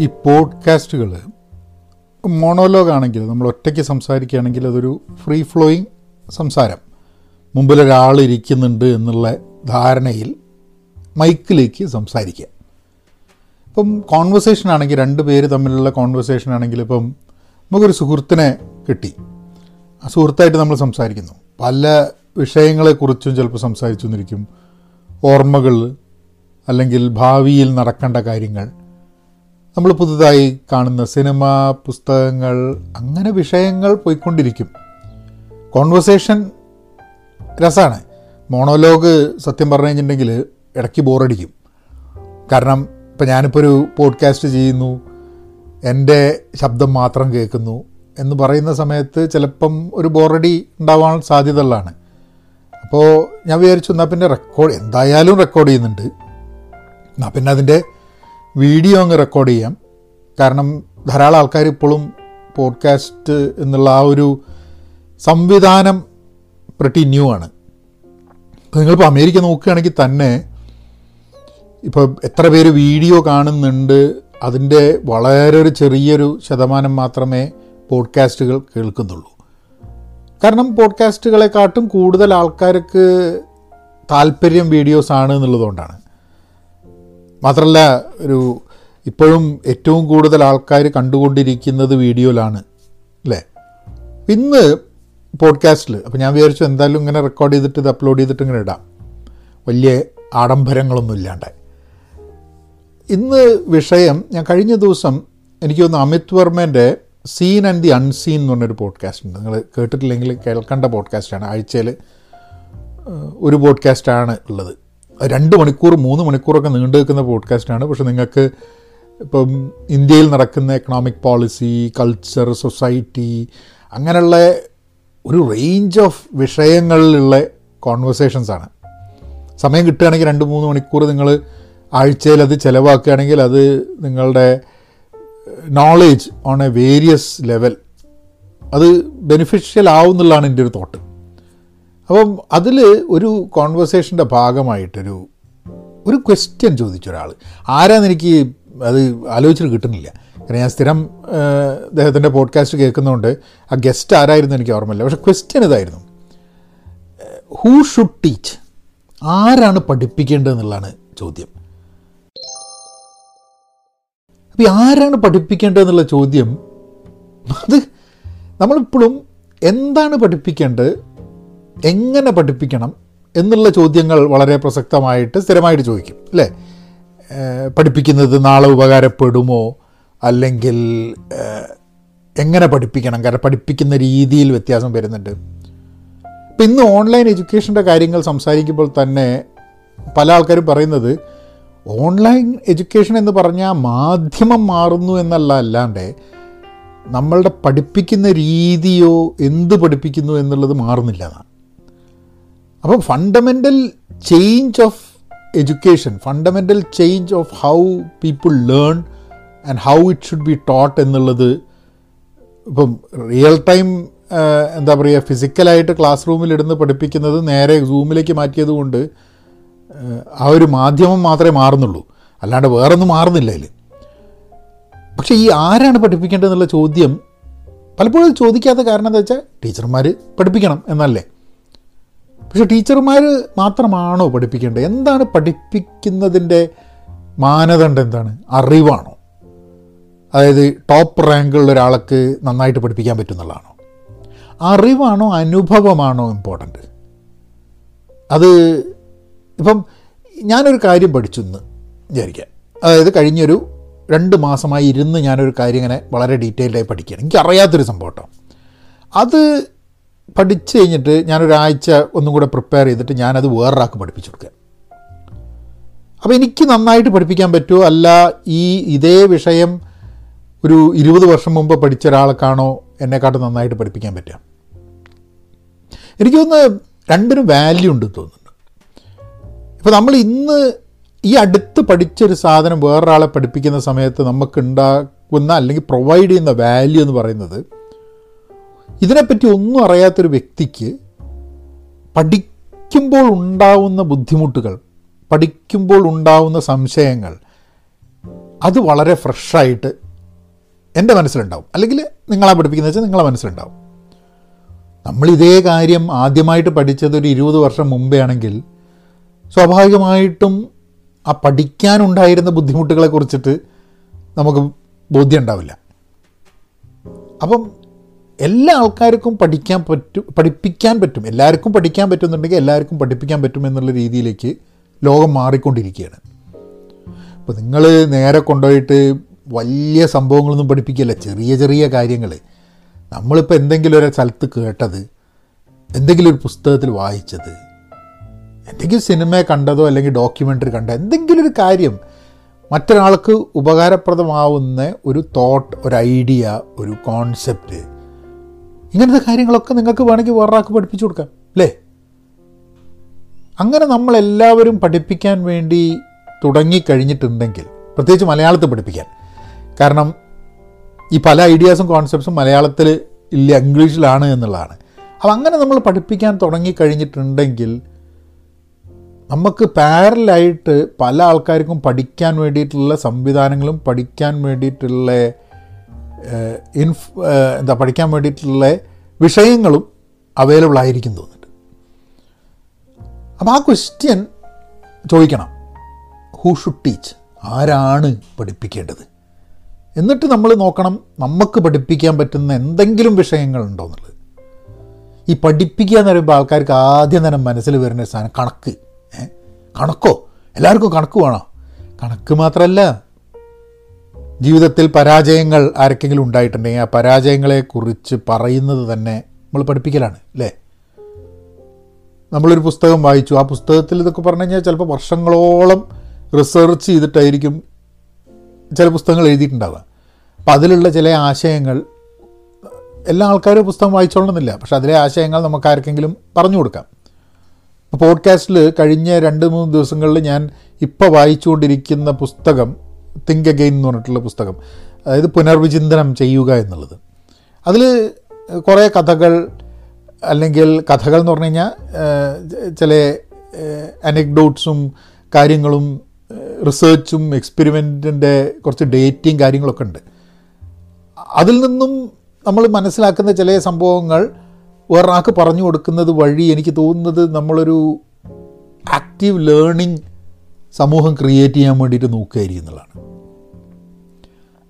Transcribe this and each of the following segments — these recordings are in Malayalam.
ഈ പോഡ്കാസ്റ്റുകൾ മോണോലോഗ് ആണെങ്കിൽ നമ്മൾ ഒറ്റയ്ക്ക് സംസാരിക്കുകയാണെങ്കിൽ അതൊരു ഫ്രീ ഫ്ലോയിങ് സംസാരം. മുമ്പിൽ ഒരാൾ ഇരിക്കുന്നുണ്ട് എന്നുള്ള ധാരണയിൽ മൈക്കിലേക്ക് സംസാരിക്കുക. ഇപ്പം കോൺവെർസേഷൻ ആണെങ്കിൽ രണ്ട് പേര് തമ്മിലുള്ള കോൺവെർസേഷൻ ആണെങ്കിൽ ഇപ്പം നമുക്കൊരു സുഹൃത്തിനെ കിട്ടി. ആ സുഹൃത്തായിട്ട് നമ്മൾ സംസാരിക്കുന്നു. പല വിഷയങ്ങളെക്കുറിച്ചും ചിലപ്പോൾ സംസാരിച്ചു എന്നിരിക്കും ഓർമ്മകൾ അല്ലെങ്കിൽ ഭാവിയിൽ നടക്കേണ്ട കാര്യങ്ങൾ. നമ്മൾ പുതുതായി കാണുന്ന സിനിമ പുസ്തകങ്ങൾ അങ്ങനെ വിഷയങ്ങൾ പോയിക്കൊണ്ടിരിക്കും. കോൺവെർസേഷൻ രസമാണ് മോണോലോഗ് സത്യം പറഞ്ഞു കഴിഞ്ഞിട്ടുണ്ടെങ്കിൽ ഇടയ്ക്ക് ബോറടിക്കും. കാരണം ഇപ്പം ഞാനിപ്പോൾ ഒരു പോഡ്കാസ്റ്റ് ചെയ്യുന്നു. എന്റെ ശബ്ദം മാത്രം കേൾക്കുന്നു എന്ന് പറയുന്ന സമയത്ത് ചിലപ്പം ഒരു ബോറടി ഉണ്ടാവാൻ സാധ്യതയുള്ളതാണ്. അപ്പോൾ ഞാൻ വിചാരിച്ചു എന്നാൽ പിന്നെ റെക്കോർഡ് എന്തായാലും റെക്കോർഡ് ചെയ്യുന്നുണ്ട്. എന്നാൽ പിന്നെ അതിന്റെ വീഡിയോ അങ്ങ് റെക്കോർഡ് ചെയ്യാം. കാരണം ധാരാളം ആൾക്കാർ ഇപ്പോഴും പോഡ്കാസ്റ്റ് എന്നുള്ള ആ ഒരു സംവിധാനം പ്രട്ടി ന്യൂ ആണ്. നിങ്ങളിപ്പോൾ അമേരിക്ക നോക്കുകയാണെങ്കിൽ തന്നെ ഇപ്പോൾ എത്ര പേര് വീഡിയോ കാണുന്നുണ്ട് അതിന്റെ വളരെ ഒരു ചെറിയൊരു ശതമാനം മാത്രമേ പോഡ്കാസ്റ്റുകൾ കേൾക്കുന്നുള്ളൂ. കാരണം പോഡ്കാസ്റ്റുകളെക്കാട്ടും കൂടുതൽ ആൾക്കാർക്ക് താല്പര്യം വീഡിയോസ് ആണ് എന്നുള്ളതുകൊണ്ടാണ്. മാത്രമല്ല ഒരു ഇപ്പോഴും ഏറ്റവും കൂടുതൽ ആൾക്കാർ കണ്ടുകൊണ്ടിരിക്കുന്നത് വീഡിയോയിലാണ് അല്ലേ? ഇന്ന് പോഡ്കാസ്റ്റിൽ അപ്പോൾ ഞാൻ വിചാരിച്ചു എന്തായാലും ഇങ്ങനെ റെക്കോർഡ് ചെയ്തിട്ട് ഇത് അപ്ലോഡ് ചെയ്തിട്ട് ഇങ്ങനെ ഇടാം. വലിയ ആഡംബരങ്ങളൊന്നും ഇല്ലാണ്ട് ഇന്ന് വിഷയം ഞാൻ കഴിഞ്ഞ ദിവസം എനിക്ക് തോന്നുന്നു അമിത് വർമ്മേന്റെ സീൻ ആൻഡ് ദി അൺസീൻ എന്ന് പറഞ്ഞൊരു പോഡ്കാസ്റ്റ് ഉണ്ട്. നിങ്ങൾ കേട്ടിട്ടില്ലെങ്കിൽ കേൾക്കേണ്ട പോഡ്കാസ്റ്റാണ്. ആഴ്ചയിൽ ഒരു പോഡ്കാസ്റ്റാണ് ഉള്ളത്. രണ്ട് മണിക്കൂർ മൂന്ന് മണിക്കൂറൊക്കെ നീണ്ടു നിൽക്കുന്ന പോഡ്കാസ്റ്റാണ് പക്ഷെ നിങ്ങൾക്ക് ഇപ്പം ഇന്ത്യയിൽ നടക്കുന്ന എക്കണോമിക് പോളിസി കൾച്ചർ സൊസൈറ്റി അങ്ങനെയുള്ള ഒരു റേഞ്ച് ഓഫ് വിഷയങ്ങളിലുള്ള കോൺവെർസേഷൻസാണ് സമയം കിട്ടുകയാണെങ്കിൽ രണ്ട് മൂന്ന് മണിക്കൂർ നിങ്ങൾ ആഴ്ചയിൽ അത് ചിലവാക്കുകയാണെങ്കിൽ അത് നിങ്ങളുടെ knowledge on a various level അത് ബെനിഫിഷ്യൽ ആവും ആവുന്നുള്ളതാണ് എന്റെ ഒരു തോട്ട്. അപ്പം അതിൽ ഒരു കോൺവെർസേഷന്റെ ഭാഗമായിട്ടൊരു ഒരു ക്വസ്റ്റ്യൻ ചോദിച്ച ഒരാൾ ആരാന്ന് എനിക്ക് അത് ആലോചിച്ചിട്ട് കിട്ടുന്നില്ല. കാരണം ഞാൻ സ്ഥിരം അദ്ദേഹത്തിന്റെ പോഡ്കാസ്റ്റ് കേൾക്കുന്നതുകൊണ്ട് ആ ഗസ്റ്റ് ആരായിരുന്നു എനിക്ക് ഓർമ്മയില്ല. പക്ഷെ ക്വസ്റ്റ്യൻ ഇതായിരുന്നു. ഹൂ ഷുഡ് ടീച്ച് ആരാണ് പഠിപ്പിക്കേണ്ടതെന്നുള്ളതാണ് ചോദ്യം. അപ്പോൾ ആരാണ് പഠിപ്പിക്കേണ്ടതെന്നുള്ള ചോദ്യം അത് നമ്മളിപ്പോഴും എന്താണ് പഠിപ്പിക്കേണ്ടത് എങ്ങനെ പഠിപ്പിക്കണം എന്നുള്ള ചോദ്യങ്ങൾ വളരെ പ്രസക്തമായിട്ട് സ്ഥിരമായിട്ട് ചോദിക്കും അല്ലേ? പഠിപ്പിക്കുന്നത് നാളെ ഉപകാരപ്പെടുമോ? അല്ലെങ്കിൽ എങ്ങനെ പഠിപ്പിക്കണം? കാരണം പഠിപ്പിക്കുന്ന രീതിയിൽ വ്യത്യാസം വരുന്നുണ്ട്. ഇപ്പം ഇന്ന് ഓൺലൈൻ എഡ്യൂക്കേഷന്റെ കാര്യങ്ങൾ സംസാരിക്കുമ്പോൾ തന്നെ പല ആൾക്കാരും പറയുന്നത് ഓൺലൈൻ എഡ്യൂക്കേഷൻ എന്ന് പറഞ്ഞാൽ മാധ്യമം മാറുന്നു എന്നല്ല അല്ലാണ്ട് നമ്മളുടെ പഠിപ്പിക്കുന്ന രീതിയോ എന്ത് പഠിപ്പിക്കുന്നു എന്നുള്ളത് മാറുന്നില്ല എന്നാണ്. അപ്പം fundamental change of education fundamental change of how people learn and how it should be taught എന്നുള്ളത് ഇപ്പം റിയൽ ടൈം എന്താ പറയുക ഫിസിക്കലായിട്ട് ക്ലാസ് റൂമിലിടുന്ന് പഠിപ്പിക്കുന്നത് നേരെ സൂമിലേക്ക് മാറ്റിയത് കൊണ്ട് ആ ഒരു മാധ്യമം മാത്രമേ മാറുന്നുള്ളൂ. അല്ലാണ്ട് വേറൊന്നും മാറുന്നില്ല അതിൽ പക്ഷേ ഈ ആരാണ് പഠിപ്പിക്കേണ്ടതെന്നുള്ള ചോദ്യം പലപ്പോഴും ചോദിക്കാത്ത കാരണം എന്താ വെച്ചാൽ ടീച്ചർമാർ പഠിപ്പിക്കണം എന്നല്ലേ. പക്ഷെ ടീച്ചർമാർ മാത്രമാണോ പഠിപ്പിക്കേണ്ടത്? എന്താണ് പഠിപ്പിക്കുന്നതിന്റെ മാനദണ്ഡം എന്താണ്? അറിവാണോ? അതായത് ടോപ്പ് റാങ്കുള്ള ഒരാൾക്ക് നന്നായിട്ട് പഠിപ്പിക്കാൻ പറ്റുന്നുള്ളതാണോ? അറിവാണോ അനുഭവമാണോ ഇമ്പോർട്ടന്റ് അത് ഇപ്പം ഞാനൊരു കാര്യം പഠിച്ചു എന്ന് വിചാരിക്കാം. അതായത് കഴിഞ്ഞൊരു രണ്ട് മാസമായി ഇരുന്ന് ഞാനൊരു കാര്യം ഇങ്ങനെ വളരെ ഡീറ്റെയിൽഡായി പഠിക്കുകയാണ്. എനിക്കറിയാത്തൊരു സംഭവം കേട്ടോ. അത് പഠിച്ചു കഴിഞ്ഞിട്ട് ഞാനൊരാഴ്ച ഒന്നും കൂടെ പ്രിപ്പയർ ചെയ്തിട്ട് ഞാനത് വേറൊരാൾക്ക് പഠിപ്പിച്ചു കൊടുക്കുക അപ്പോൾ എനിക്ക് നന്നായിട്ട് പഠിപ്പിക്കാൻ പറ്റുമോ? അല്ല ഈ ഇതേ വിഷയം ഒരു ഇരുപത് വർഷം മുമ്പ് പഠിച്ച ഒരാൾക്കാണോ എന്നെക്കാട്ടും നന്നായിട്ട് പഠിപ്പിക്കാൻ പറ്റുക? എനിക്ക് തോന്നുന്നു രണ്ടിനും വാല്യൂ ഉണ്ട് തോന്നുന്നുണ്ട്. ഇപ്പോൾ നമ്മൾ ഇന്ന് ഈ അടുത്ത് പഠിച്ചൊരു സാധനം വേറൊരാളെ പഠിപ്പിക്കുന്ന സമയത്ത് നമുക്ക് ഉണ്ടാക്കുന്ന അല്ലെങ്കിൽ പ്രൊവൈഡ് ചെയ്യുന്ന വാല്യൂ എന്ന് പറയുന്നത് ഇതിനെപ്പറ്റി ഒന്നും അറിയാത്തൊരു വ്യക്തിക്ക് പഠിക്കുമ്പോൾ ഉണ്ടാവുന്ന ബുദ്ധിമുട്ടുകൾ പഠിക്കുമ്പോൾ ഉണ്ടാവുന്ന സംശയങ്ങൾ അത് വളരെ ഫ്രഷായിട്ട് എന്റെ മനസ്സിലുണ്ടാവും. അല്ലെങ്കിൽ നിങ്ങളാ പഠിപ്പിക്കുന്നത് വെച്ചാൽ നിങ്ങളെ മനസ്സിലുണ്ടാവും. നമ്മൾ ഇതേ കാര്യം ആദ്യമായിട്ട് പഠിച്ചത് ഒരു ഇരുപത് വർഷം മുമ്പേ ആണെങ്കിൽ സ്വാഭാവികമായിട്ടും ആ പഠിക്കാനുണ്ടായിരുന്ന ബുദ്ധിമുട്ടുകളെ കുറിച്ചിട്ട് നമുക്ക് ബോധ്യം ഉണ്ടാവില്ല. അപ്പം എല്ലാ ആൾക്കാർക്കും പഠിക്കാൻ പറ്റും പഠിപ്പിക്കാൻ പറ്റും. എല്ലാവർക്കും പഠിക്കാൻ പറ്റുന്നുണ്ടെങ്കിൽ എല്ലാവർക്കും പഠിപ്പിക്കാൻ പറ്റും എന്നുള്ള രീതിയിലേക്ക് ലോകം മാറിക്കൊണ്ടിരിക്കുകയാണ്. അപ്പോൾ നിങ്ങൾ നേരെ കൊണ്ടുപോയിട്ട് വലിയ സംഭവങ്ങളൊന്നും പഠിപ്പിക്കില്ല ചെറിയ ചെറിയ കാര്യങ്ങൾ നമ്മളിപ്പോൾ എന്തെങ്കിലും ഒരു സ്ഥലത്ത് കേട്ടത് എന്തെങ്കിലും ഒരു പുസ്തകത്തിൽ വായിച്ചത് എന്തെങ്കിലും സിനിമ കണ്ടതോ അല്ലെങ്കിൽ ഡോക്യുമെന്ററി കണ്ട എന്തെങ്കിലും ഒരു കാര്യം മറ്റൊരാൾക്ക് ഉപകാരപ്രദമാവുന്ന ഒരു തോട്ട് ഒരു ഐഡിയ ഒരു കോൺസെപ്റ്റ് ഇങ്ങനത്തെ കാര്യങ്ങളൊക്കെ നിങ്ങൾക്ക് വേണമെങ്കിൽ വേറൊരാൾക്ക് പഠിപ്പിച്ചു കൊടുക്കാം അല്ലേ? അങ്ങനെ നമ്മളെല്ലാവരും പഠിപ്പിക്കാൻ വേണ്ടി തുടങ്ങിക്കഴിഞ്ഞിട്ടുണ്ടെങ്കിൽ പ്രത്യേകിച്ച് മലയാളത്തിൽ പഠിപ്പിക്കാൻ കാരണം ഈ പല ഐഡിയാസും കോൺസെപ്റ്റ്സും മലയാളത്തിൽ ഇല്ല ഇംഗ്ലീഷിലാണ് എന്നുള്ളതാണ്. അപ്പം അങ്ങനെ നമ്മൾ പഠിപ്പിക്കാൻ തുടങ്ങിക്കഴിഞ്ഞിട്ടുണ്ടെങ്കിൽ നമുക്ക് പാരലായിട്ട് പല ആൾക്കാർക്കും പഠിക്കാൻ വേണ്ടിയിട്ടുള്ള സംവിധാനങ്ങളും പഠിക്കാൻ വേണ്ടിയിട്ടുള്ള ഇൻഫ് എന്താ പഠിക്കാൻ വേണ്ടിയിട്ടുള്ള വിഷയങ്ങളും അവൈലബിൾ ആയിരിക്കും തോന്നുന്നുണ്ട്. അപ്പോൾ ആ ക്വസ്റ്റ്യൻ ചോദിക്കണം. ഹൂ ഷുഡ് ടീച്ച് ആരാണ് പഠിപ്പിക്കേണ്ടത്? എന്നിട്ട് നമ്മൾ നോക്കണം നമുക്ക് പഠിപ്പിക്കാൻ പറ്റുന്ന എന്തെങ്കിലും വിഷയങ്ങളുണ്ടോ എന്നുള്ളത്. ഈ പഠിപ്പിക്കുക എന്ന് പറയുമ്പോൾ ആൾക്കാർക്ക് ആദ്യം തന്നെ മനസ്സിൽ വരുന്ന സാധനം കണക്ക്. കണക്കോ? എല്ലാവർക്കും കണക്ക് വേണോ? കണക്ക് മാത്രമല്ല ജീവിതത്തിൽ പരാജയങ്ങൾ ആർക്കെങ്കിലും ഉണ്ടായിട്ടുണ്ടെങ്കിൽ ആ പരാജയങ്ങളെക്കുറിച്ച് പറയുന്നത് തന്നെ നമ്മൾ പഠിപ്പിക്കലാണ് അല്ലേ? നമ്മളൊരു പുസ്തകം വായിച്ചു. ആ പുസ്തകത്തിൽ ഇതൊക്കെ പറഞ്ഞു കഴിഞ്ഞാൽ ചിലപ്പോൾ വർഷങ്ങളോളം റിസർച്ച് ചെയ്തിട്ടായിരിക്കും ചില പുസ്തകങ്ങൾ എഴുതിയിട്ടുണ്ടാവുക. അപ്പം അതിലുള്ള ചില ആശയങ്ങൾ എല്ലാ ആൾക്കാരും പുസ്തകം വായിച്ചോളണമെന്നില്ല. പക്ഷെ അതിലെ ആശയങ്ങൾ നമുക്ക് ആർക്കെങ്കിലും പറഞ്ഞു കൊടുക്കാം. പോഡ്കാസ്റ്റിൽ കഴിഞ്ഞ രണ്ട് മൂന്ന് ദിവസങ്ങളിൽ ഞാൻ ഇപ്പോൾ വായിച്ചുകൊണ്ടിരിക്കുന്ന പുസ്തകം തിങ്ക് അഗെയിൻ എന്ന് പറഞ്ഞിട്ടുള്ള പുസ്തകം. അതായത് പുനർവിചിന്തനം ചെയ്യുക എന്നുള്ളത്. അതിൽ കുറേ കഥകൾ അല്ലെങ്കിൽ കഥകൾ എന്ന് പറഞ്ഞു കഴിഞ്ഞാൽ ചില അനക്ഡോട്ട്സും കാര്യങ്ങളും റിസേർച്ചും എക്സ്പെരിമെന്റിന്റെ കുറച്ച് ഡേറ്റിങ് കാര്യങ്ങളൊക്കെ ഉണ്ട്. അതിൽ നിന്നും നമ്മൾ മനസ്സിലാക്കുന്ന ചില സംഭവങ്ങൾ വേറൊരാൾക്ക് പറഞ്ഞു കൊടുക്കുന്നത് വഴി എനിക്ക് തോന്നുന്നത് നമ്മളൊരു ആക്റ്റീവ് ലേണിംഗ് സമൂഹം ക്രിയേറ്റ് ചെയ്യാൻ വേണ്ടിയിട്ട് നോക്കുകയായിരിക്കും എന്നുള്ളതാണ്.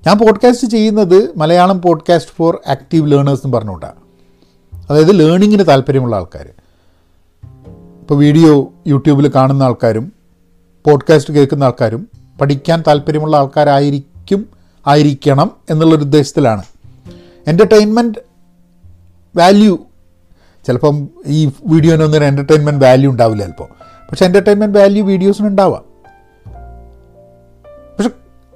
ഞാൻ പോഡ്കാസ്റ്റ് ചെയ്യുന്നത് Malayalam podcast for active learners എന്ന് പറഞ്ഞുകൊണ്ടാണ് അതായത് ലേണിങ്ങിന് താല്പര്യമുള്ള ആൾക്കാർ. ഇപ്പോൾ വീഡിയോ യൂട്യൂബിൽ കാണുന്ന ആൾക്കാരും പോഡ്കാസ്റ്റ് കേൾക്കുന്ന ആൾക്കാരും പഠിക്കാൻ താല്പര്യമുള്ള ആൾക്കാരായിരിക്കും ആയിരിക്കണം എന്നുള്ളൊരു ഉദ്ദേശത്തിലാണ്. എന്റർടൈൻമെന്റ് വാല്യൂ ചിലപ്പം ഈ വീഡിയോനൊന്നും എന്റർടൈൻമെന്റ് വാല്യൂ ഉണ്ടാവില്ല ചിലപ്പോൾ പക്ഷേ എന്റർടൈൻമെന്റ് വാല്യൂ വീഡിയോസിന്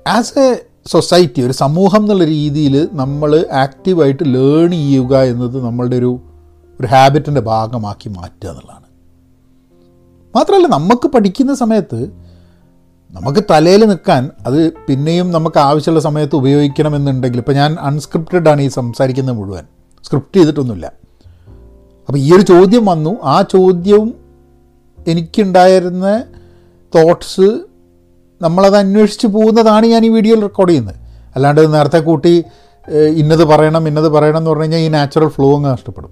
ആസ് എ സൊസൈറ്റി ഒരു സമൂഹം എന്നുള്ള രീതിയിൽ നമ്മൾ ആക്റ്റീവായിട്ട് ലേൺ ചെയ്യുക എന്നത് നമ്മളുടെ ഒരു ഒരു ഹാബിറ്റിന്റെ ഭാഗമാക്കി മാറ്റുക എന്നുള്ളതാണ്. മാത്രമല്ല നമുക്ക് പഠിക്കുന്ന സമയത്ത് നമുക്ക് തലയിൽ നിൽക്കാൻ അത് പിന്നെയും നമുക്ക് ആവശ്യമുള്ള സമയത്ത് ഉപയോഗിക്കണമെന്നുണ്ടെങ്കിൽ ഇപ്പോൾ ഞാൻ അൺസ്ക്രിപ്റ്റഡ് ആണ് ഈ സംസാരിക്കുന്നത് മുഴുവൻ. സ്ക്രിപ്റ്റ് ചെയ്തിട്ടൊന്നുമില്ല. അപ്പോൾ ഈ ഒരു ചോദ്യം വന്നു. ആ ചോദ്യവും എനിക്കുണ്ടായിരുന്ന തോട്ട്സ് നമ്മളത് അന്വേഷിച്ച് പോകുന്നതാണ് ഞാൻ ഈ വീഡിയോയിൽ റെക്കോർഡ് ചെയ്യുന്നത്. അല്ലാണ്ട് നേരത്തെ കൂട്ടി ഇന്നത് പറയണം ഇന്നത് പറയണം എന്ന് പറഞ്ഞു കഴിഞ്ഞാൽ ഈ നാച്ചുറൽ ഫ്ലോ അങ്ങ് നഷ്ടപ്പെടും.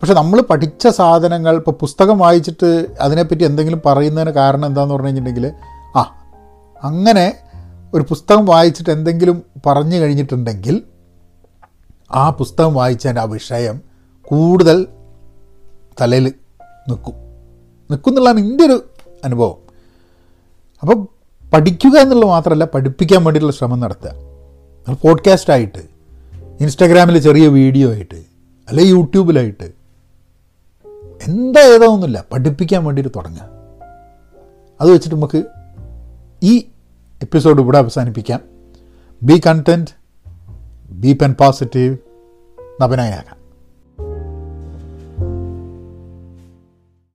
പക്ഷെ നമ്മൾ പഠിച്ച സാധനങ്ങൾ ഇപ്പോൾ പുസ്തകം വായിച്ചിട്ട് അതിനെപ്പറ്റി എന്തെങ്കിലും പറയുന്നതിന് കാരണം എന്താണെന്ന് പറഞ്ഞു കഴിഞ്ഞിട്ടുണ്ടെങ്കിൽ ആ അങ്ങനെ ഒരു പുസ്തകം വായിച്ചിട്ട് എന്തെങ്കിലും പറഞ്ഞു കഴിഞ്ഞിട്ടുണ്ടെങ്കിൽ ആ പുസ്തകം വായിച്ചതിന്റെ ആ വിഷയം കൂടുതൽ തലയിൽ നിൽക്കും. നിൽക്കും എന്നുള്ളതാണ് എന്റെ ഒരു അനുഭവം. അപ്പം പഠിക്കുക എന്നുള്ളത് മാത്രമല്ല പഠിപ്പിക്കാൻ വേണ്ടിയിട്ടുള്ള ശ്രമം നടത്തുക. അത് പോഡ്കാസ്റ്റായിട്ട് ഇൻസ്റ്റാഗ്രാമിൽ ചെറിയ വീഡിയോ ആയിട്ട് അല്ലെ യൂട്യൂബിലായിട്ട് എന്താ ഏതാവുന്നില്ല പഠിപ്പിക്കാൻ വേണ്ടിയിട്ട് തുടങ്ങുക. അത് വെച്ചിട്ട് നമുക്ക് ഈ എപ്പിസോഡ് ഇവിടെ അവസാനിപ്പിക്കാം. Be content be pen positive നവനായാകാം